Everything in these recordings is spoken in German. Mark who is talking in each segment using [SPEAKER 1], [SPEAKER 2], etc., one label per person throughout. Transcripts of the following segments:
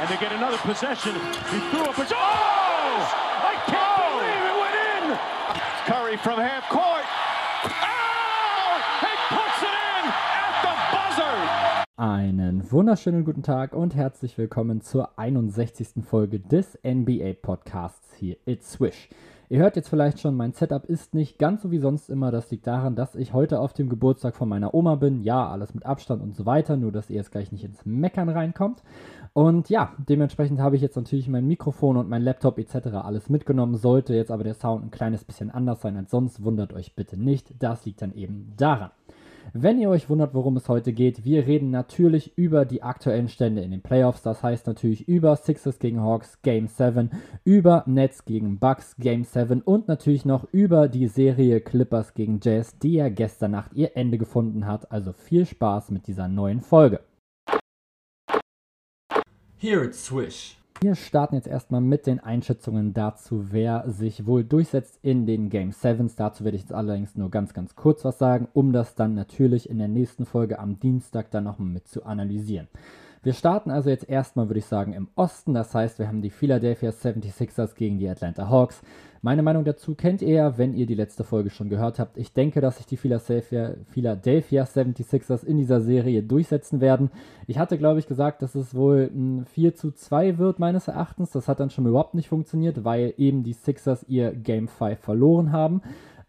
[SPEAKER 1] and they get another possession. He threw up a... Oh! I can't believe it went in! Curry from half court. Oh! He puts it in at the buzzer!
[SPEAKER 2] Einen wunderschönen guten Tag und herzlich willkommen zur 61. Folge des NBA Podcasts hier. It's Swish. Ihr hört jetzt vielleicht schon, mein Setup ist nicht ganz so wie sonst immer. Das liegt daran, dass ich heute auf dem Geburtstag von meiner Oma bin. Ja, alles mit Abstand und so weiter, nur dass ihr jetzt gleich nicht ins Meckern reinkommt. Und ja, dementsprechend habe ich jetzt natürlich mein Mikrofon und mein Laptop etc. alles mitgenommen. Sollte jetzt aber der Sound ein kleines bisschen anders sein als sonst, wundert euch bitte nicht. Das liegt dann eben daran. Wenn ihr euch wundert, worum es heute geht, wir reden natürlich über die aktuellen Stände in den Playoffs. Das heißt natürlich über Sixers gegen Hawks Game 7, über Nets gegen Bucks Game 7 und natürlich noch über die Serie Clippers gegen Jazz, die ja gestern Nacht ihr Ende gefunden hat. Also viel Spaß mit dieser neuen Folge.
[SPEAKER 3] Here it's Swish.
[SPEAKER 2] Wir starten jetzt erstmal mit den Einschätzungen dazu, wer sich wohl durchsetzt in den Game 7s. Dazu werde ich jetzt allerdings nur ganz, ganz kurz was sagen, um das dann natürlich in der nächsten Folge am Dienstag dann nochmal mit zu analysieren. Wir starten also jetzt erstmal, würde ich sagen, im Osten. Das heißt, wir haben die Philadelphia 76ers gegen die Atlanta Hawks. Meine Meinung dazu kennt ihr ja, wenn ihr die letzte Folge schon gehört habt. Ich denke, dass sich die Philadelphia, Philadelphia 76ers in dieser Serie durchsetzen werden. Ich hatte, glaube ich, gesagt, dass es wohl ein 4 zu 2 wird, meines Erachtens. Das hat dann schon überhaupt nicht funktioniert, weil eben die Sixers ihr Game 5 verloren haben.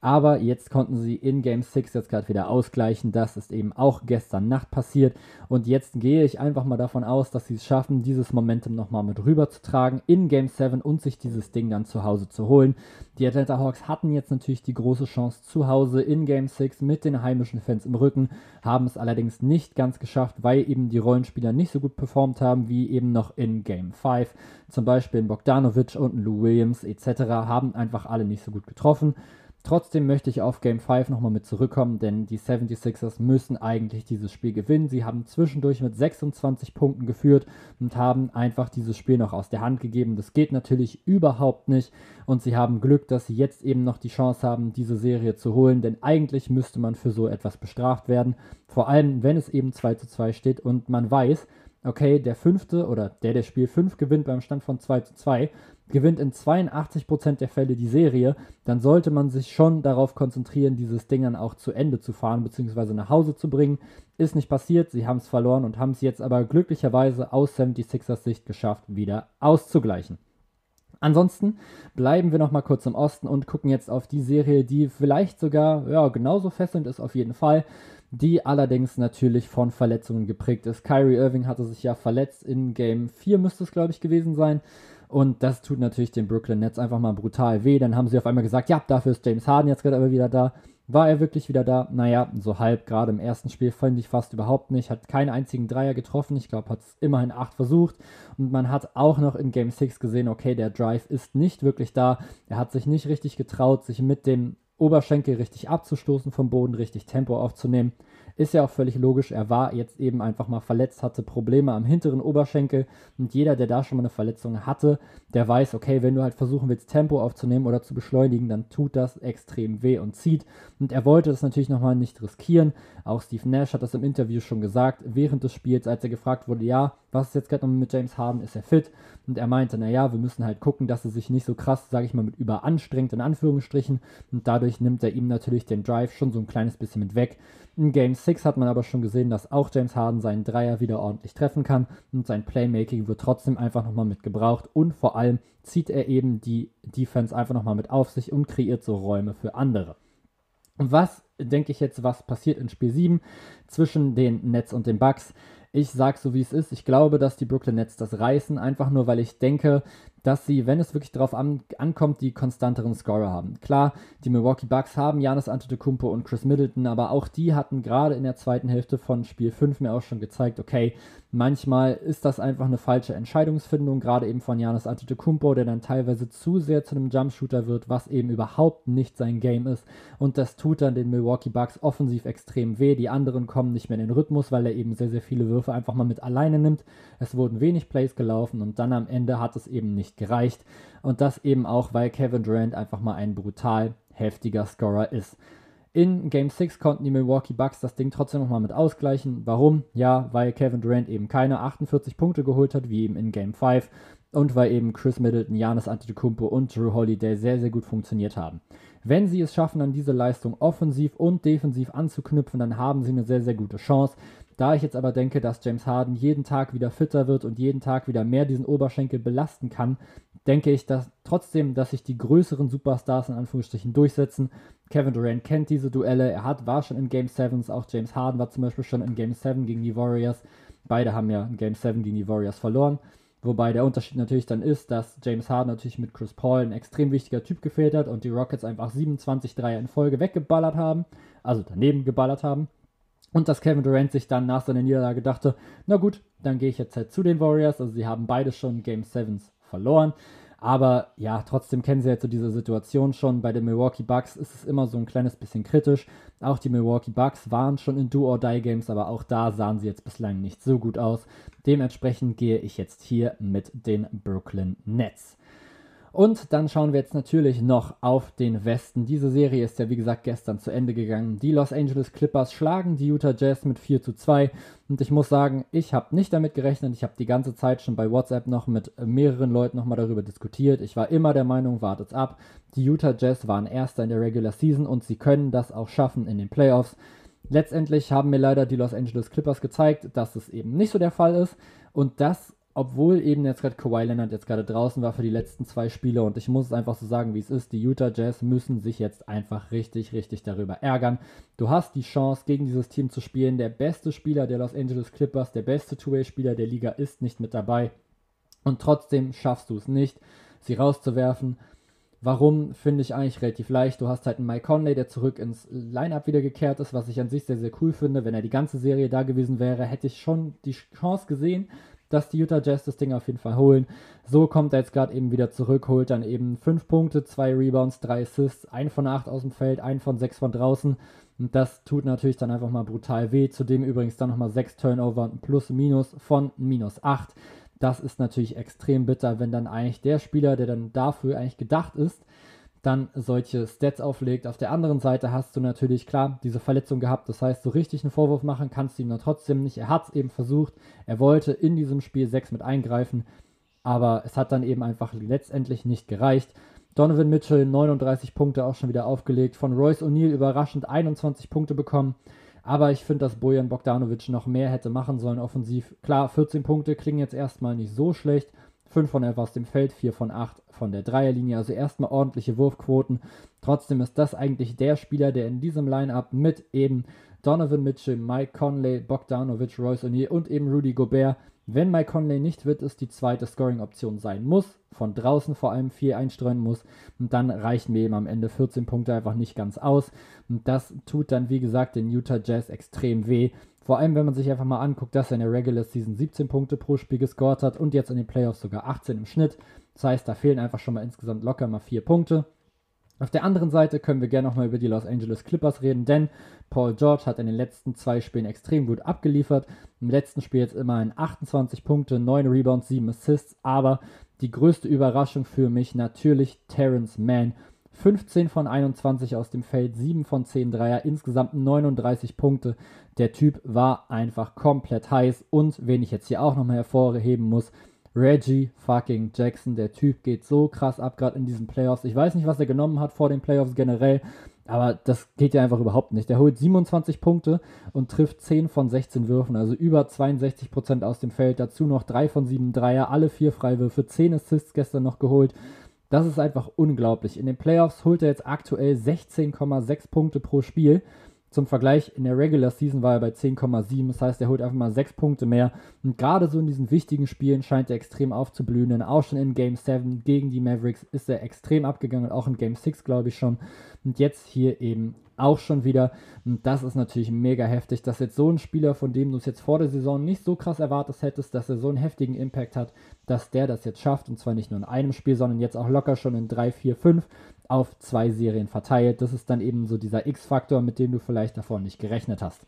[SPEAKER 2] Aber jetzt konnten sie in Game 6 jetzt gerade wieder ausgleichen. Das ist eben auch gestern Nacht passiert. Und jetzt gehe ich einfach mal davon aus, dass sie es schaffen, dieses Momentum nochmal mit rüber zu tragen in Game 7 und sich dieses Ding dann zu Hause zu holen. Die Atlanta Hawks hatten jetzt natürlich die große Chance zu Hause in Game 6 mit den heimischen Fans im Rücken, haben es allerdings nicht ganz geschafft, weil eben die Rollenspieler nicht so gut performt haben wie eben noch in Game 5. Zum Beispiel Bogdanovic und Lou Williams etc. haben einfach alle nicht so gut getroffen. Trotzdem möchte ich auf Game 5 nochmal mit zurückkommen, denn die 76ers müssen eigentlich dieses Spiel gewinnen. Sie haben zwischendurch mit 26 Punkten geführt und haben einfach dieses Spiel noch aus der Hand gegeben. Das geht natürlich überhaupt nicht und sie haben Glück, dass sie jetzt eben noch die Chance haben, diese Serie zu holen, denn eigentlich müsste man für so etwas bestraft werden. Vor allem, wenn es eben 2 zu 2 steht und man weiß, okay, der fünfte oder der, der Spiel 5 gewinnt beim Stand von 2 zu 2, gewinnt in 82% der Fälle die Serie, dann sollte man sich schon darauf konzentrieren, dieses Ding dann auch zu Ende zu fahren bzw. nach Hause zu bringen. Ist nicht passiert, sie haben es verloren und haben es jetzt aber glücklicherweise aus 76ers Sicht geschafft, wieder auszugleichen. Ansonsten bleiben wir noch mal kurz im Osten und gucken jetzt auf die Serie, die vielleicht sogar ja, genauso fesselnd ist auf jeden Fall die allerdings natürlich von Verletzungen geprägt ist. Kyrie Irving hatte sich ja verletzt in Game 4, müsste es glaube ich gewesen sein. Und das tut natürlich den Brooklyn Nets einfach mal brutal weh. Dann haben sie auf einmal gesagt, ja, dafür ist James Harden jetzt gerade aber wieder da. War er wirklich wieder da? Naja, so halb. Gerade im ersten Spiel fand ich fast überhaupt nicht. Hat keinen einzigen Dreier getroffen. Ich glaube, hat es immerhin acht versucht. Und man hat auch noch in Game 6 gesehen, okay, der Drive ist nicht wirklich da. Er hat sich nicht richtig getraut, sich mit dem Oberschenkel richtig abzustoßen vom Boden, richtig Tempo aufzunehmen. Ist ja auch völlig logisch. Er war jetzt eben einfach mal verletzt, hatte Probleme am hinteren Oberschenkel. Und jeder, der da schon mal eine Verletzung hatte, der weiß, okay, wenn du halt versuchen willst, Tempo aufzunehmen oder zu beschleunigen, dann tut das extrem weh und zieht. Und er wollte das natürlich nochmal nicht riskieren. Auch Steve Nash hat das im Interview schon gesagt, während des Spiels, als er gefragt wurde, ja, was ist jetzt gerade noch mit James Harden? Ist er fit? Und er meinte, naja, wir müssen halt gucken, dass er sich nicht so krass, sage ich mal, mit überanstrengt, in Anführungsstrichen. Und dadurch nimmt er ihm natürlich den Drive schon so ein kleines bisschen mit weg. In Game 6 hat man aber schon gesehen, dass auch James Harden seinen Dreier wieder ordentlich treffen kann und sein Playmaking wird trotzdem einfach nochmal mit gebraucht und vor allem zieht er eben die Defense einfach nochmal mit auf sich und kreiert so Räume für andere. Was denke ich jetzt, was passiert in Spiel 7 zwischen den Nets und den Bucks? Ich sage so, wie es ist. Ich glaube, dass die Brooklyn Nets das reißen, einfach nur, weil ich denke, dass sie, wenn es wirklich darauf an, ankommt, die konstanteren Scorer haben. Klar, die Milwaukee Bucks haben Janis Antetokounmpo und Chris Middleton, aber auch die hatten gerade in der zweiten Hälfte von Spiel 5 mir auch schon gezeigt, okay, manchmal ist das einfach eine falsche Entscheidungsfindung, gerade eben von Janis Antetokounmpo, der dann teilweise zu sehr zu einem Jumpshooter wird, was eben überhaupt nicht sein Game ist und das tut dann den Milwaukee Bucks offensiv extrem weh. Die anderen kommen nicht mehr in den Rhythmus, weil er eben sehr, sehr viele Würfe einfach mal mit alleine nimmt. Es wurden wenig Plays gelaufen und dann am Ende hat es eben nicht gereicht. Und das eben auch, weil Kevin Durant einfach mal ein brutal heftiger Scorer ist. In Game 6 konnten die Milwaukee Bucks das Ding trotzdem nochmal mit ausgleichen. Warum? Ja, weil Kevin Durant eben keine 48 Punkte geholt hat, wie eben in Game 5. Und weil eben Chris Middleton, Janis Antetokounmpo und Drew Holiday sehr, sehr gut funktioniert haben. Wenn sie es schaffen, an diese Leistung offensiv und defensiv anzuknüpfen, dann haben sie eine sehr, sehr gute Chance. Da ich jetzt aber denke, dass James Harden jeden Tag wieder fitter wird und jeden Tag wieder mehr diesen Oberschenkel belasten kann, denke ich dass trotzdem, dass sich die größeren Superstars in Anführungsstrichen durchsetzen. Kevin Durant kennt diese Duelle, er hat, war schon in Game 7, auch James Harden war zum Beispiel schon in Game 7 gegen die Warriors. Beide haben ja in Game 7 gegen die Warriors verloren. Wobei der Unterschied natürlich dann ist, dass James Harden natürlich mit Chris Paul ein extrem wichtiger Typ gefehlt hat und die Rockets einfach 27 Dreier in Folge weggeballert haben, also daneben geballert haben. Und dass Kevin Durant sich dann nach seiner Niederlage dachte, na gut, dann gehe ich jetzt halt zu den Warriors. Also sie haben beide schon Game 7 verloren. Aber ja, trotzdem kennen sie jetzt so diese Situation schon. Bei den Milwaukee Bucks ist es immer so ein kleines bisschen kritisch. Auch die Milwaukee Bucks waren schon in Do-or-Die-Games, aber auch da sahen sie jetzt bislang nicht so gut aus. Dementsprechend gehe ich jetzt hier mit den Brooklyn Nets. Und dann schauen wir jetzt natürlich noch auf den Westen. Diese Serie ist ja wie gesagt gestern zu Ende gegangen. Die Los Angeles Clippers schlagen die Utah Jazz mit 4 zu 2. Und ich muss sagen, ich habe nicht damit gerechnet. Ich habe die ganze Zeit schon bei WhatsApp noch mit mehreren Leuten nochmal darüber diskutiert. Ich war immer der Meinung, wartet's ab. Die Utah Jazz waren erster in der Regular Season und sie können das auch schaffen in den Playoffs. Letztendlich haben mir leider die Los Angeles Clippers gezeigt, dass es eben nicht so der Fall ist. Und das obwohl eben jetzt gerade Kawhi Leonard jetzt gerade draußen war für die letzten zwei Spiele und ich muss es einfach so sagen, wie es ist, die Utah Jazz müssen sich jetzt einfach richtig, richtig darüber ärgern. Du hast die Chance, gegen dieses Team zu spielen. Der beste Spieler der Los Angeles Clippers, der beste Two-Way-Spieler der Liga ist nicht mit dabei und trotzdem schaffst du es nicht, sie rauszuwerfen. Warum, finde ich eigentlich relativ leicht. Du hast halt einen Mike Conley, der zurück ins Line-Up wieder gekehrt ist, was ich an sich sehr, sehr cool finde. Wenn er die ganze Serie da gewesen wäre, hätte ich schon die Chance gesehen, dass die Utah Jazz das Ding auf jeden Fall holen. So kommt er jetzt gerade eben wieder zurück, holt dann eben 5 Punkte, 2 Rebounds, 3 Assists, 1 von 8 aus dem Feld, 1 von 6 von draußen. Und das tut natürlich dann einfach mal brutal weh. Zudem übrigens dann nochmal 6 Turnover und Plus-Minus von minus 8. Das ist natürlich extrem bitter, wenn dann eigentlich der Spieler, der dann dafür eigentlich gedacht ist, dann solche Stats auflegt. Auf der anderen Seite hast du natürlich klar diese Verletzung gehabt. Das heißt, so richtig einen Vorwurf machen kannst du ihm dann trotzdem nicht. Er hat es eben versucht. Er wollte in diesem Spiel 6 mit eingreifen, aber es hat dann eben einfach letztendlich nicht gereicht. Donovan Mitchell 39 Punkte auch schon wieder aufgelegt. Von Royce O'Neill überraschend 21 Punkte bekommen. Aber ich finde, dass Bojan Bogdanovic noch mehr hätte machen sollen offensiv. Klar, 14 Punkte klingen jetzt erstmal nicht so schlecht. 5 von 11 aus dem Feld, 4 von 8 von der Dreierlinie, also erstmal ordentliche Wurfquoten. Trotzdem ist das eigentlich der Spieler, der in diesem Lineup mit eben Donovan Mitchell, Mike Conley, Bogdanovic, Royce O'Neill und eben Rudy Gobert, wenn Mike Conley nicht wird, ist die zweite Scoring-Option sein muss, von draußen vor allem 4 einstreuen muss und dann reichen mir eben am Ende 14 Punkte einfach nicht ganz aus und das tut dann wie gesagt den Utah Jazz extrem weh vor allem, wenn man sich einfach mal anguckt, dass er in der Regular Season 17 Punkte pro Spiel gescored hat und jetzt in den Playoffs sogar 18 im Schnitt. Das heißt, da fehlen einfach schon mal insgesamt locker mal 4 Punkte. Auf der anderen Seite können wir gerne nochmal über die Los Angeles Clippers reden, denn Paul George hat in den letzten zwei Spielen extrem gut abgeliefert. Im letzten Spiel jetzt immerhin 28 Punkte, 9 Rebounds, 7 Assists, aber die größte Überraschung für mich natürlich Terrence Mann. 15 von 21 aus dem Feld, 7 von 10 Dreier, insgesamt 39 Punkte. Der Typ war einfach komplett heiß und wen ich jetzt hier auch nochmal hervorheben muss, Reggie fucking Jackson. Der Typ geht so krass ab, gerade in diesen Playoffs. Ich weiß nicht, was er genommen hat vor den Playoffs generell, aber das geht ja einfach überhaupt nicht. Der holt 27 Punkte und trifft 10 von 16 Würfen, also über 62 Prozent aus dem Feld. Dazu noch 3 von 7 Dreier, alle 4 Freiwürfe, 10 Assists gestern noch geholt. Das ist einfach unglaublich. In den Playoffs holt er jetzt aktuell 16,6 Punkte pro Spiel. Zum Vergleich, in der Regular Season war er bei 10,7, das heißt, er holt einfach mal 6 Punkte mehr. Und gerade so in diesen wichtigen Spielen scheint er extrem aufzublühen, denn auch schon in Game 7 gegen die Mavericks ist er extrem abgegangen, auch in Game 6 glaube ich schon. Und jetzt hier eben auch schon wieder. Und das ist natürlich mega heftig, dass jetzt so ein Spieler, von dem du es jetzt vor der Saison nicht so krass erwartet hättest, dass er so einen heftigen Impact hat, dass der das jetzt schafft. Und zwar nicht nur in einem Spiel, sondern jetzt auch locker schon in 3, 4, 5 auf zwei Serien verteilt. Das ist dann eben so dieser X-Faktor, mit dem du vielleicht davor nicht gerechnet hast.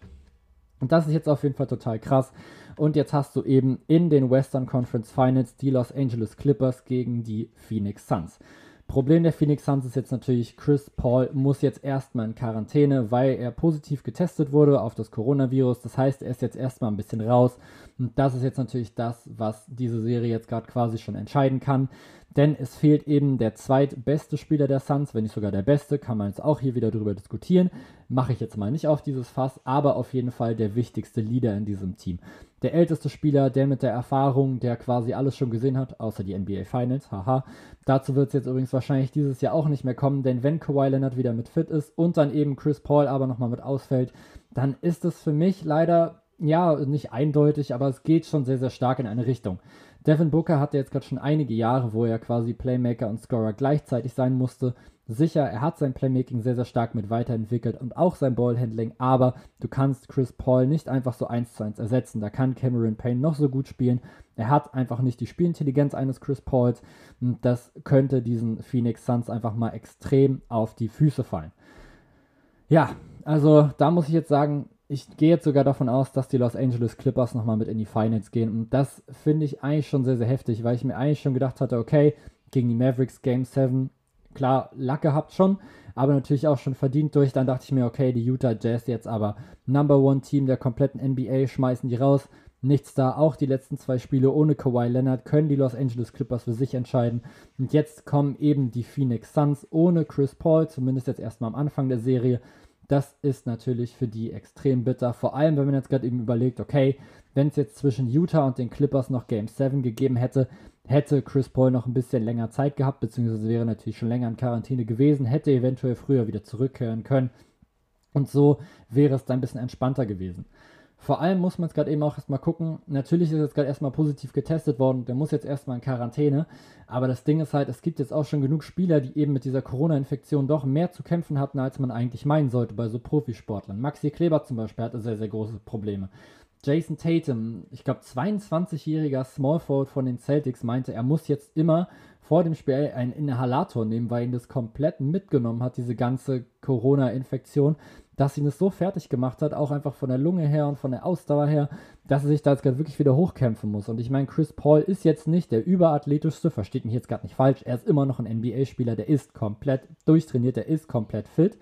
[SPEAKER 2] Und das ist jetzt auf jeden Fall total krass. Und jetzt hast du eben in den Western Conference Finals die Los Angeles Clippers gegen die Phoenix Suns. Problem der Phoenix Suns ist jetzt natürlich, Chris Paul muss jetzt erstmal in Quarantäne, weil er positiv getestet wurde auf das Coronavirus. Das heißt, er ist jetzt erstmal ein bisschen raus. Und das ist jetzt natürlich das, was diese Serie jetzt gerade quasi schon entscheiden kann. Denn es fehlt eben der zweitbeste Spieler der Suns, wenn nicht sogar der beste, kann man jetzt auch hier wieder darüber diskutieren. Mache ich jetzt mal nicht auf dieses Fass, aber auf jeden Fall der wichtigste Leader in diesem Team. Der älteste Spieler, der mit der Erfahrung, der quasi alles schon gesehen hat, außer die NBA Finals, haha. Dazu wird es jetzt übrigens wahrscheinlich dieses Jahr auch nicht mehr kommen, denn wenn Kawhi Leonard wieder mit fit ist und dann eben Chris Paul aber nochmal mit ausfällt, dann ist es für mich leider ja, nicht eindeutig, aber es geht schon sehr, sehr stark in eine Richtung. Devin Booker hatte jetzt gerade schon einige Jahre, wo er quasi Playmaker und Scorer gleichzeitig sein musste. Sicher, er hat sein Playmaking sehr, sehr stark mit weiterentwickelt und auch sein Ballhandling, aber du kannst Chris Paul nicht einfach so eins zu eins ersetzen. Da kann Cameron Payne noch so gut spielen. Er hat einfach nicht die Spielintelligenz eines Chris Pauls und das könnte diesen Phoenix Suns einfach mal extrem auf die Füße fallen. Ja, also da muss ich jetzt sagen, ich gehe jetzt sogar davon aus, dass die Los Angeles Clippers nochmal mit in die Finals gehen. Und das finde ich eigentlich schon sehr, sehr heftig, weil ich mir eigentlich schon gedacht hatte, okay, gegen die Mavericks Game 7, klar, Luck gehabt schon, aber natürlich auch schon verdient durch. Dann dachte ich mir, okay, die Utah Jazz jetzt aber Number One Team der kompletten NBA, schmeißen die raus. Nichts da, auch die letzten zwei Spiele ohne Kawhi Leonard können die Los Angeles Clippers für sich entscheiden. Und jetzt kommen eben die Phoenix Suns ohne Chris Paul, zumindest jetzt erstmal am Anfang der Serie. Das ist natürlich für die extrem bitter. Vor allem, wenn man jetzt gerade eben überlegt, okay, wenn es jetzt zwischen Utah und den Clippers noch Game 7 gegeben hätte, hätte Chris Paul noch ein bisschen länger Zeit gehabt, beziehungsweise wäre natürlich schon länger in Quarantäne gewesen, hätte eventuell früher wieder zurückkehren können. Und so wäre es dann ein bisschen entspannter gewesen. Vor allem muss man es gerade eben auch erstmal gucken. Natürlich ist jetzt gerade erstmal positiv getestet worden. Der muss jetzt erstmal in Quarantäne. Aber das Ding ist halt, es gibt jetzt auch schon genug Spieler, die eben mit dieser Corona-Infektion doch mehr zu kämpfen hatten, als man eigentlich meinen sollte bei so Profisportlern. Maxi Kleber zum Beispiel hatte sehr, sehr große Probleme. Jason Tatum, ich glaube 22-jähriger Small Forward von den Celtics, meinte, er muss jetzt immer vor dem Spiel einen Inhalator nehmen, weil ihn das komplett mitgenommen hat, diese ganze Corona-Infektion, dass ihn es so fertig gemacht hat, auch einfach von der Lunge her und von der Ausdauer her, dass er sich da jetzt gerade wirklich wieder hochkämpfen muss. Und ich meine, Chris Paul ist jetzt nicht der überathletischste, versteht mich jetzt gerade nicht falsch, er ist immer noch ein NBA-Spieler, der ist komplett durchtrainiert, der ist komplett fit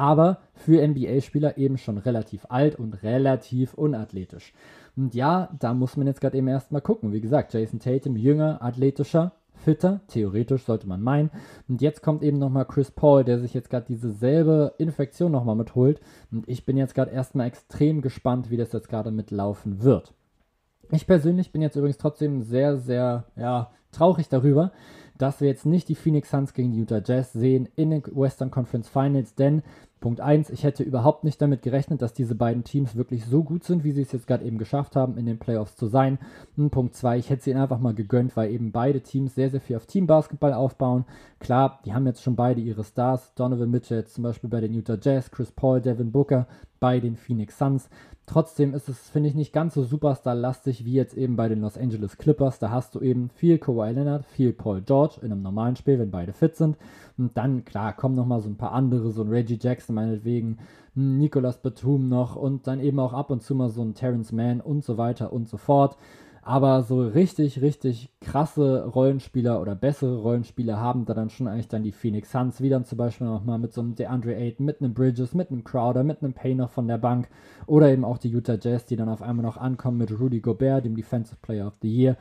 [SPEAKER 2] aber für NBA-Spieler eben schon relativ alt und relativ unathletisch. Und ja, da muss man jetzt gerade eben erstmal gucken. Wie gesagt, Jason Tatum jünger, athletischer, fitter, theoretisch sollte man meinen. Und jetzt kommt eben nochmal Chris Paul, der sich jetzt gerade diese selbe Infektion nochmal mitholt. Und ich bin jetzt gerade erstmal extrem gespannt, wie das jetzt gerade mitlaufen wird. Ich persönlich bin jetzt übrigens trotzdem sehr, sehr, ja, traurig darüber, dass wir jetzt nicht die Phoenix Suns gegen die Utah Jazz sehen in den Western Conference Finals, denn Punkt 1, ich hätte überhaupt nicht damit gerechnet, dass diese beiden Teams wirklich so gut sind, wie sie es jetzt gerade eben geschafft haben, in den Playoffs zu sein. Und Punkt 2, ich hätte sie ihnen einfach mal gegönnt, weil eben beide Teams sehr, sehr viel auf Teambasketball aufbauen. Klar, die haben jetzt schon beide ihre Stars. Donovan Mitchell zum Beispiel bei den Utah Jazz, Chris Paul, Devin Booker bei den Phoenix Suns. Trotzdem ist es, finde ich, nicht ganz so Superstar-lastig wie jetzt eben bei den Los Angeles Clippers. Da hast du eben viel Kawhi Leonard, viel Paul George in einem normalen Spiel, wenn beide fit sind. Und dann, klar, kommen nochmal so ein paar andere, so ein Reggie Jackson meinetwegen, Nicolas Batum noch und dann eben auch ab und zu mal so ein Terrence Mann und so weiter und so fort. Aber so richtig, richtig krasse Rollenspieler oder bessere Rollenspieler haben da dann schon eigentlich dann die Phoenix Suns, wie dann zum Beispiel nochmal mit so einem DeAndre Ayton, mit einem Bridges, mit einem Crowder, mit einem Payne von der Bank oder eben auch die Utah Jazz, die dann auf einmal noch ankommen mit Rudy Gobert, dem Defensive Player of the Year.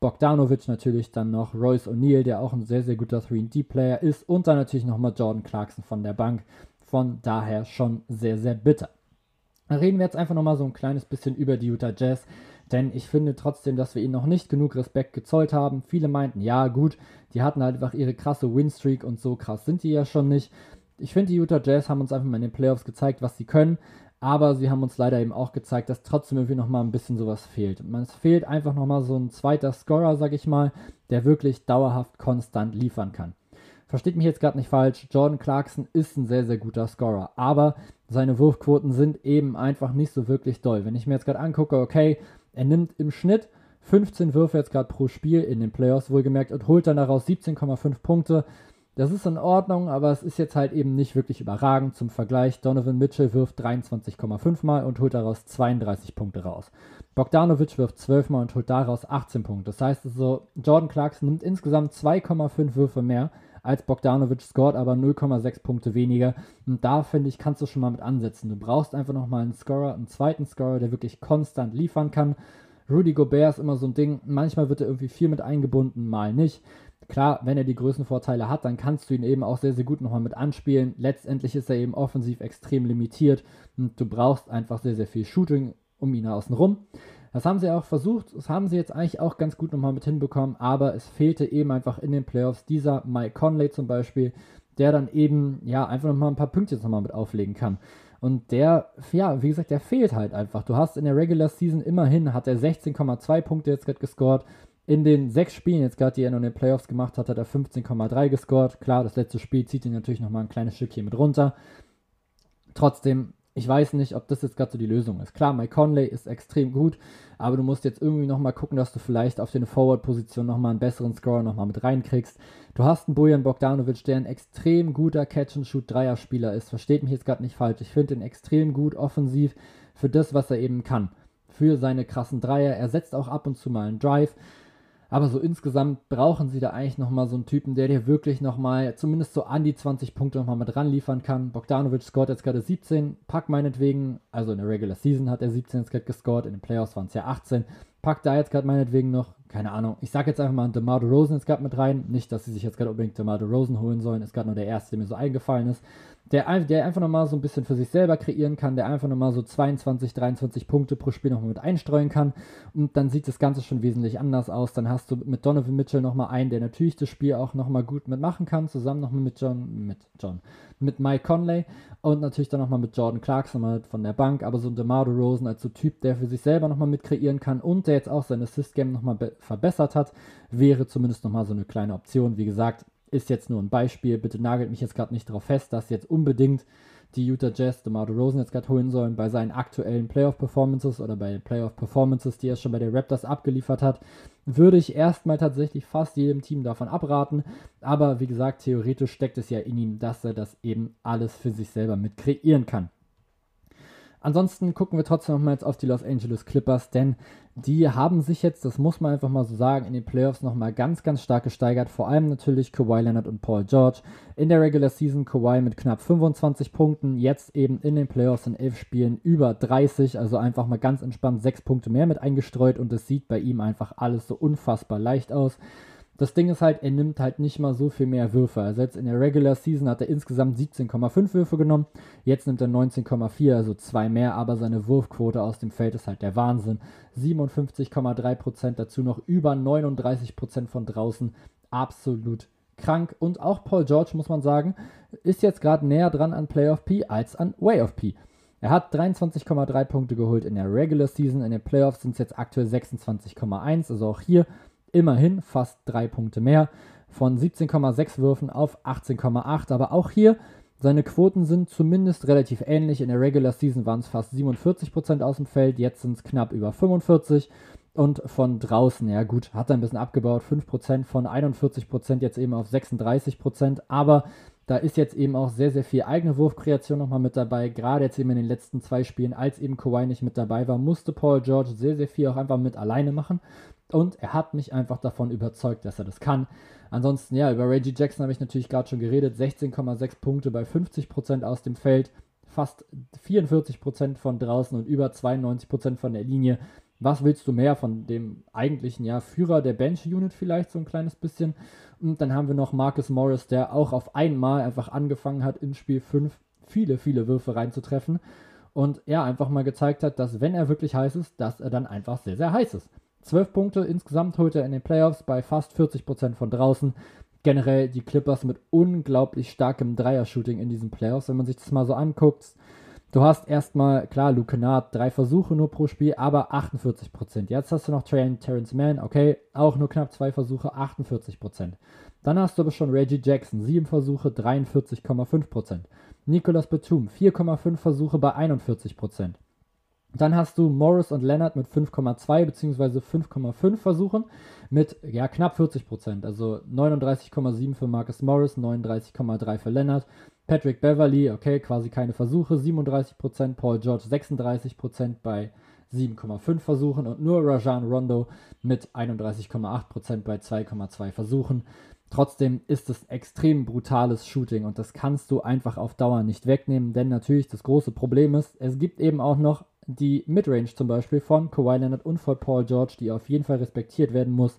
[SPEAKER 2] Bogdanovic natürlich dann noch, Royce O'Neal, der auch ein sehr, sehr guter 3D-Player ist und dann natürlich nochmal Jordan Clarkson von der Bank. Von daher schon sehr, sehr bitter. Dann reden wir jetzt einfach nochmal so ein kleines bisschen über die Utah Jazz. Denn ich finde trotzdem, dass wir ihnen noch nicht genug Respekt gezollt haben. Viele meinten, ja gut, die hatten halt einfach ihre krasse Winstreak und so krass sind die ja schon nicht. Ich finde, die Utah Jazz haben uns einfach mal in den Playoffs gezeigt, was sie können. Aber sie haben uns leider eben auch gezeigt, dass trotzdem irgendwie nochmal ein bisschen sowas fehlt. Man, es fehlt einfach nochmal so ein zweiter Scorer, sag ich mal, der wirklich dauerhaft konstant liefern kann. Versteht mich jetzt gerade nicht falsch, Jordan Clarkson ist ein sehr, sehr guter Scorer, aber seine Wurfquoten sind eben einfach nicht so wirklich doll. Wenn ich mir jetzt gerade angucke, okay, er nimmt im Schnitt 15 Würfe jetzt gerade pro Spiel in den Playoffs wohlgemerkt und holt dann daraus 17,5 Punkte. Das ist in Ordnung, aber es ist jetzt halt eben nicht wirklich überragend. Zum Vergleich, Donovan Mitchell wirft 23,5 Mal und holt daraus 32 Punkte raus. Bogdanovic wirft 12 Mal und holt daraus 18 Punkte. Das heißt also, Jordan Clarkson nimmt insgesamt 2,5 Würfe mehr, als Bogdanovic, scored aber 0,6 Punkte weniger. Und da finde ich, kannst du schon mal mit ansetzen. Du brauchst einfach nochmal einen Scorer, einen zweiten Scorer, der wirklich konstant liefern kann. Rudy Gobert ist immer so ein Ding, manchmal wird er irgendwie viel mit eingebunden, mal nicht. Klar, wenn er die Größenvorteile hat, dann kannst du ihn eben auch sehr, sehr gut nochmal mit anspielen. Letztendlich ist er eben offensiv extrem limitiert und du brauchst einfach sehr, sehr viel Shooting um ihn außen rum. Das haben sie auch versucht, das haben sie jetzt eigentlich auch ganz gut nochmal mit hinbekommen, aber es fehlte eben einfach in den Playoffs dieser Mike Conley zum Beispiel, der dann eben, ja, einfach nochmal ein paar Punkte jetzt nochmal mit auflegen kann. Und der, ja, wie gesagt, der fehlt halt einfach. Du hast in der Regular Season immerhin, hat er 16,2 Punkte jetzt gerade gescored. In den sechs Spielen jetzt gerade, die er in den Playoffs gemacht hat, hat er 15,3 gescored. Klar, das letzte Spiel zieht ihn natürlich nochmal ein kleines Stückchen mit runter. Trotzdem ich weiß nicht, ob das jetzt gerade so die Lösung ist. Klar, Mike Conley ist extrem gut, aber du musst jetzt irgendwie nochmal gucken, dass du vielleicht auf den Forward-Position nochmal einen besseren Scorer nochmal mit reinkriegst. Du hast einen Bojan Bogdanovic, der ein extrem guter Catch-and-Shoot-Dreier-Spieler ist. Versteht mich jetzt gerade nicht falsch. Ich finde ihn extrem gut offensiv für das, was er eben kann. Für seine krassen Dreier. Er setzt auch ab und zu mal einen Drive. Aber so insgesamt brauchen sie da eigentlich nochmal so einen Typen, der dir wirklich nochmal zumindest so an die 20 Punkte nochmal mit ranliefern kann. Bogdanovic scored jetzt gerade 17, Pack meinetwegen, also in der Regular Season hat er 17 jetzt gerade gescored, in den Playoffs waren es ja 18. Pack da jetzt gerade meinetwegen noch, keine Ahnung, ich sag jetzt einfach mal DeMar Rosen jetzt gerade mit rein. Nicht, dass sie sich jetzt gerade unbedingt DeMar Rosen holen sollen, ist gerade nur der erste, der mir so eingefallen ist der, der einfach nochmal so ein bisschen für sich selber kreieren kann, der einfach nochmal so 22, 23 Punkte pro Spiel nochmal mit einstreuen kann. Und dann sieht das Ganze schon wesentlich anders aus. Dann hast du mit Donovan Mitchell nochmal einen, der natürlich das Spiel auch nochmal gut mitmachen kann, zusammen nochmal mit John, mit John, mit Mike Conley und natürlich dann nochmal mit Jordan Clarkson mal von der Bank, aber so ein DeMar Rosen als so Typ, der für sich selber nochmal mit kreieren kann und der jetzt auch sein Assist-Game nochmal verbessert hat, wäre zumindest nochmal so eine kleine Option. Wie gesagt, ist jetzt nur ein Beispiel. Bitte nagelt mich jetzt gerade nicht darauf fest, dass jetzt unbedingt die Utah Jazz DeMar Rosen jetzt gerade holen sollen bei seinen aktuellen Playoff-Performances oder bei Playoff-Performances, die er schon bei den Raptors abgeliefert hat, würde ich erstmal tatsächlich fast jedem Team davon abraten. Aber wie gesagt, theoretisch steckt es ja in ihm, dass er das eben alles für sich selber mit kreieren kann. Ansonsten gucken wir trotzdem nochmal jetzt auf die Los Angeles Clippers, denn die haben sich jetzt, das muss man einfach mal so sagen, in den Playoffs nochmal ganz, ganz stark gesteigert. Vor allem natürlich Kawhi Leonard und Paul George. In der Regular Season Kawhi mit knapp 25 Punkten, jetzt eben in den Playoffs in 11 Spielen über 30, also einfach mal ganz entspannt 6 Punkte mehr mit eingestreut und es sieht bei ihm einfach alles so unfassbar leicht aus. Das Ding ist halt, er nimmt halt nicht mal so viel mehr Würfe. Also jetzt in der Regular Season hat er insgesamt 17,5 Würfe genommen. Jetzt nimmt er 19,4, also zwei mehr, aber seine Wurfquote aus dem Feld ist halt der Wahnsinn. 57,3%, dazu noch über 39% von draußen. Absolut krank. Und auch Paul George, muss man sagen, ist jetzt gerade näher dran an Playoff P als an Way of P. Er hat 23,3 Punkte geholt in der Regular Season. In den Playoffs sind es jetzt aktuell 26,1. Also auch hier immerhin fast drei Punkte mehr. Von 17,6 Würfen auf 18,8. Aber auch hier, seine Quoten sind zumindest relativ ähnlich. In der Regular Season waren es fast 47% aus dem Feld, jetzt sind es knapp über 45%. Und von draußen, ja gut, hat er ein bisschen abgebaut, 5% von 41% jetzt eben auf 36%. Aber da ist jetzt eben auch sehr, sehr viel eigene Wurfkreation nochmal mit dabei. Gerade jetzt eben in den letzten zwei Spielen, als eben Kawhi nicht mit dabei war, musste Paul George sehr, sehr viel auch einfach mit alleine machen. Und er hat mich einfach davon überzeugt, dass er das kann. Ansonsten, ja, über Reggie Jackson habe ich natürlich gerade schon geredet. 16,6 Punkte bei 50% aus dem Feld, fast 44% von draußen und über 92% von der Linie. Was willst du mehr von dem eigentlichen ja, Führer der Bench-Unit vielleicht so ein kleines bisschen? Und dann haben wir noch Marcus Morris, der auch auf einmal einfach angefangen hat, in Spiel 5 viele, viele Würfe reinzutreffen. Und er einfach mal gezeigt hat, dass wenn er wirklich heiß ist, dass er dann einfach sehr, sehr heiß ist. 12 Punkte insgesamt holt er in den Playoffs bei fast 40% von draußen. Generell die Clippers mit unglaublich starkem Dreier-Shooting in diesen Playoffs, wenn man sich das mal so anguckt. Du hast erstmal, klar, Luke Kennard, drei Versuche nur pro Spiel, aber 48%. Jetzt hast du noch Train Terrence Mann, okay, auch nur knapp zwei Versuche, 48%. Dann hast du aber schon Reggie Jackson, sieben Versuche, 43,5%. Nicolas Batum, 4,5 Versuche bei 41%. Dann hast du Morris und Leonard mit 5,2 bzw. 5,5 Versuchen mit ja, knapp 40 Prozent. Also 39,7 für Marcus Morris, 39,3 für Leonard. Patrick Beverly, okay, quasi keine Versuche, 37 Prozent. Paul George 36 Prozent bei 7,5 Versuchen und nur Rajan Rondo mit 31,8% bei 2,2 Versuchen. Trotzdem ist es extrem brutales Shooting und das kannst du einfach auf Dauer nicht wegnehmen, denn natürlich das große Problem ist, es gibt eben auch noch die Midrange zum Beispiel von Kawhi Leonard und von Paul George, die auf jeden Fall respektiert werden muss.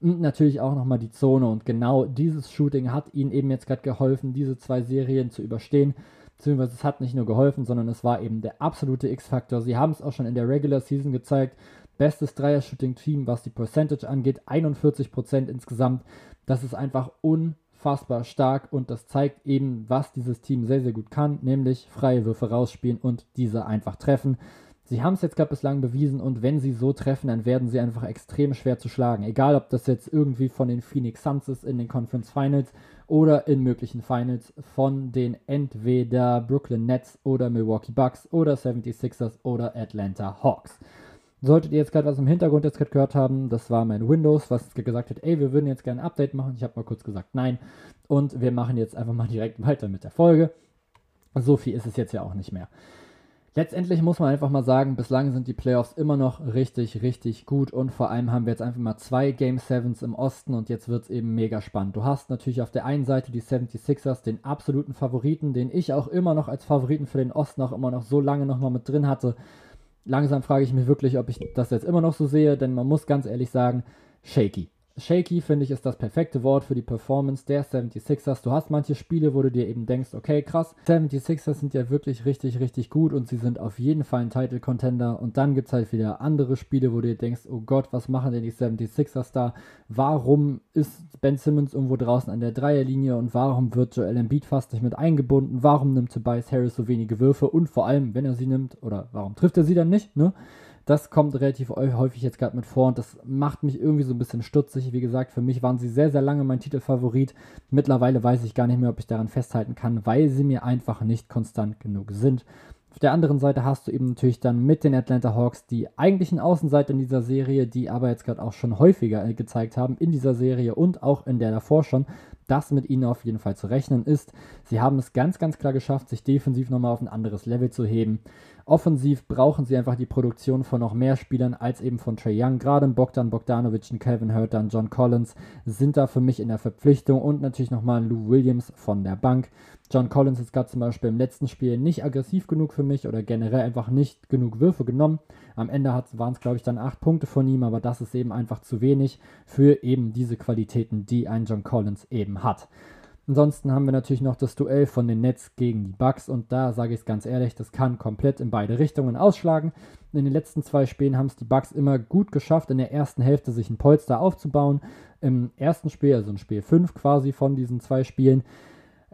[SPEAKER 2] Und natürlich auch nochmal die Zone. Und genau dieses Shooting hat ihnen eben jetzt gerade geholfen, diese zwei Serien zu überstehen. Beziehungsweise es hat nicht nur geholfen, sondern es war eben der absolute X-Faktor. Sie haben es auch schon in der Regular Season gezeigt. Bestes Dreier-Shooting-Team, was die Percentage angeht, 41% insgesamt. Das ist einfach unfassbar stark und das zeigt eben, was dieses Team sehr, sehr gut kann, nämlich freie Würfe rausspielen und diese einfach treffen. Sie haben es jetzt gerade bislang bewiesen und wenn sie so treffen, dann werden sie einfach extrem schwer zu schlagen. Egal, ob das jetzt irgendwie von den Phoenix Suns ist in den Conference Finals oder in möglichen Finals von den entweder Brooklyn Nets oder Milwaukee Bucks oder 76ers oder Atlanta Hawks. Solltet ihr jetzt gerade was im Hintergrund jetzt gerade gehört haben, das war mein Windows, was gesagt hat, ey, wir würden jetzt gerne ein Update machen. Ich habe mal kurz gesagt, nein. Und wir machen jetzt einfach mal direkt weiter mit der Folge. So viel ist es jetzt ja auch nicht mehr. Letztendlich muss man einfach mal sagen, bislang sind die Playoffs immer noch richtig, richtig gut und vor allem haben wir jetzt einfach mal zwei Game 7s im Osten und jetzt wird es eben mega spannend. Du hast natürlich auf der einen Seite die 76ers, den absoluten Favoriten, den ich auch immer noch als Favoriten für den Osten auch immer noch so lange nochmal mit drin hatte. Langsam frage ich mich wirklich, ob ich das jetzt immer noch so sehe, denn man muss ganz ehrlich sagen, shaky shaky, finde ich, ist das perfekte Wort für die Performance der 76ers. Du hast manche Spiele, wo du dir eben denkst, okay, krass, 76ers sind ja wirklich richtig, richtig gut und sie sind auf jeden Fall ein Title-Contender. Und dann gibt es halt wieder andere Spiele, wo du dir denkst, oh Gott, was machen denn die 76ers da? Warum ist Ben Simmons irgendwo draußen an der Dreierlinie und warum wird Joel Embiid fast nicht mit eingebunden? Warum nimmt Tobias Harris so wenige Würfe? Und vor allem, wenn er sie nimmt, oder warum trifft er sie dann nicht, ne? Das kommt relativ häufig jetzt gerade mit vor und das macht mich irgendwie so ein bisschen stutzig. Wie gesagt, für mich waren sie sehr, sehr lange mein Titelfavorit. Mittlerweile weiß ich gar nicht mehr, ob ich daran festhalten kann, weil sie mir einfach nicht konstant genug sind. Auf der anderen Seite hast du eben natürlich dann mit den Atlanta Hawks die eigentlichen Außenseiter in dieser Serie, die aber jetzt gerade auch schon häufiger äh, gezeigt haben in dieser Serie und auch in der davor schon, dass mit ihnen auf jeden Fall zu rechnen ist. Sie haben es ganz, ganz klar geschafft, sich defensiv nochmal auf ein anderes Level zu heben. Offensiv brauchen sie einfach die Produktion von noch mehr Spielern als eben von Trey Young. Gerade Bogdan Bogdanovic Calvin Hurter und John Collins sind da für mich in der Verpflichtung und natürlich nochmal Lou Williams von der Bank. John Collins ist gerade zum Beispiel im letzten Spiel nicht aggressiv genug für mich oder generell einfach nicht genug Würfe genommen. Am Ende waren es, glaube ich, dann acht Punkte von ihm, aber das ist eben einfach zu wenig für eben diese Qualitäten, die ein John Collins eben hat. Ansonsten haben wir natürlich noch das Duell von den Nets gegen die Bucks und da sage ich es ganz ehrlich, das kann komplett in beide Richtungen ausschlagen. In den letzten zwei Spielen haben es die Bucks immer gut geschafft, in der ersten Hälfte sich ein Polster aufzubauen. Im ersten Spiel, also in Spiel 5 quasi von diesen zwei Spielen,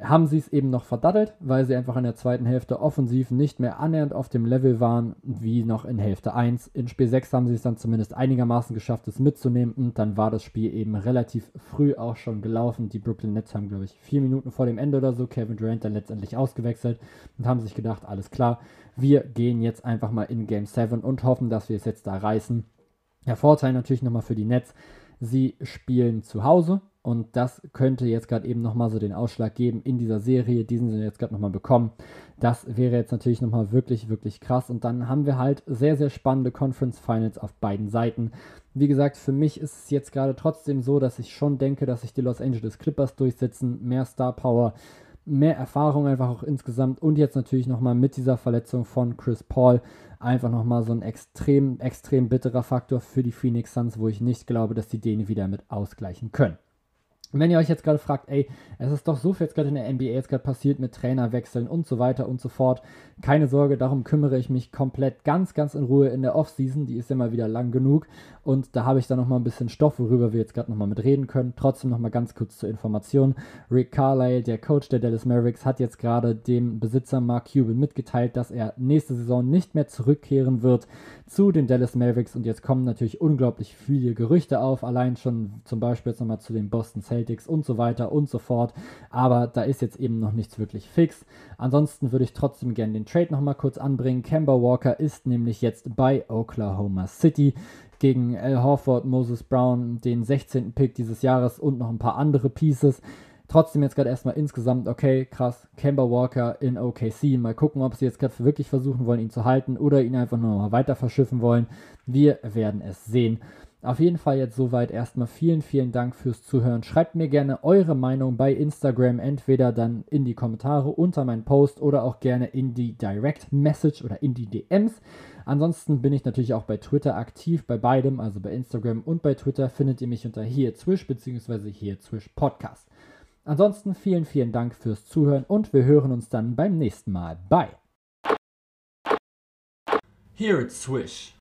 [SPEAKER 2] haben sie es eben noch verdattelt, weil sie einfach in der zweiten Hälfte offensiv nicht mehr annähernd auf dem Level waren wie noch in Hälfte 1. In Spiel 6 haben sie es dann zumindest einigermaßen geschafft, es mitzunehmen und dann war das Spiel eben relativ früh auch schon gelaufen. Die Brooklyn Nets haben, glaube ich, vier Minuten vor dem Ende oder so Kevin Durant dann letztendlich ausgewechselt und haben sich gedacht, alles klar, wir gehen jetzt einfach mal in Game 7 und hoffen, dass wir es jetzt da reißen. Der Vorteil natürlich nochmal für die Nets, sie spielen zu Hause und das könnte jetzt gerade eben nochmal so den Ausschlag geben in dieser Serie. Diesen sind jetzt gerade nochmal bekommen. Das wäre jetzt natürlich nochmal wirklich, wirklich krass. Und dann haben wir halt sehr, sehr spannende Conference Finals auf beiden Seiten. Wie gesagt, für mich ist es jetzt gerade trotzdem so, dass ich schon denke, dass sich die Los Angeles Clippers durchsetzen. Mehr Star Power, mehr Erfahrung einfach auch insgesamt. Und jetzt natürlich nochmal mit dieser Verletzung von Chris Paul einfach nochmal so ein extrem, extrem bitterer Faktor für die Phoenix Suns, wo ich nicht glaube, dass die den wieder mit ausgleichen können. Wenn ihr euch jetzt gerade fragt, ey, es ist doch so viel jetzt gerade in der NBA jetzt gerade passiert mit Trainerwechseln und so weiter und so fort. Keine Sorge, darum kümmere ich mich komplett ganz, ganz in Ruhe in der Offseason. Die ist mal wieder lang genug. Und da habe ich dann nochmal ein bisschen Stoff, worüber wir jetzt gerade nochmal mit reden können. Trotzdem nochmal ganz kurz zur Information. Rick Carlisle, der Coach der Dallas Mavericks, hat jetzt gerade dem Besitzer Mark Cuban mitgeteilt, dass er nächste Saison nicht mehr zurückkehren wird zu den Dallas Mavericks. Und jetzt kommen natürlich unglaublich viele Gerüchte auf. Allein schon zum Beispiel jetzt nochmal zu den Boston Celtics und so weiter und so fort. Aber da ist jetzt eben noch nichts wirklich fix. Ansonsten würde ich trotzdem gerne den Trade nochmal kurz anbringen. Kemba Walker ist nämlich jetzt bei Oklahoma City gegen Al Horford, Moses Brown, den 16. Pick dieses Jahres und noch ein paar andere Pieces. Trotzdem jetzt gerade erstmal insgesamt, okay, krass, Kemba Walker in OKC. Mal gucken, ob sie jetzt gerade wirklich versuchen wollen, ihn zu halten oder ihn einfach nur mal weiter verschiffen wollen. Wir werden es sehen. Auf jeden Fall jetzt soweit erstmal vielen, vielen Dank fürs Zuhören. Schreibt mir gerne eure Meinung bei Instagram, entweder dann in die Kommentare unter meinen Post oder auch gerne in die Direct Message oder in die DMs. Ansonsten bin ich natürlich auch bei Twitter aktiv, bei beidem, also bei Instagram und bei Twitter findet ihr mich unter hier Zwisch bzw. hier Zwisch Podcast. Ansonsten vielen, vielen Dank fürs Zuhören und wir hören uns dann beim nächsten Mal. Bye!
[SPEAKER 3] Here it's Swish.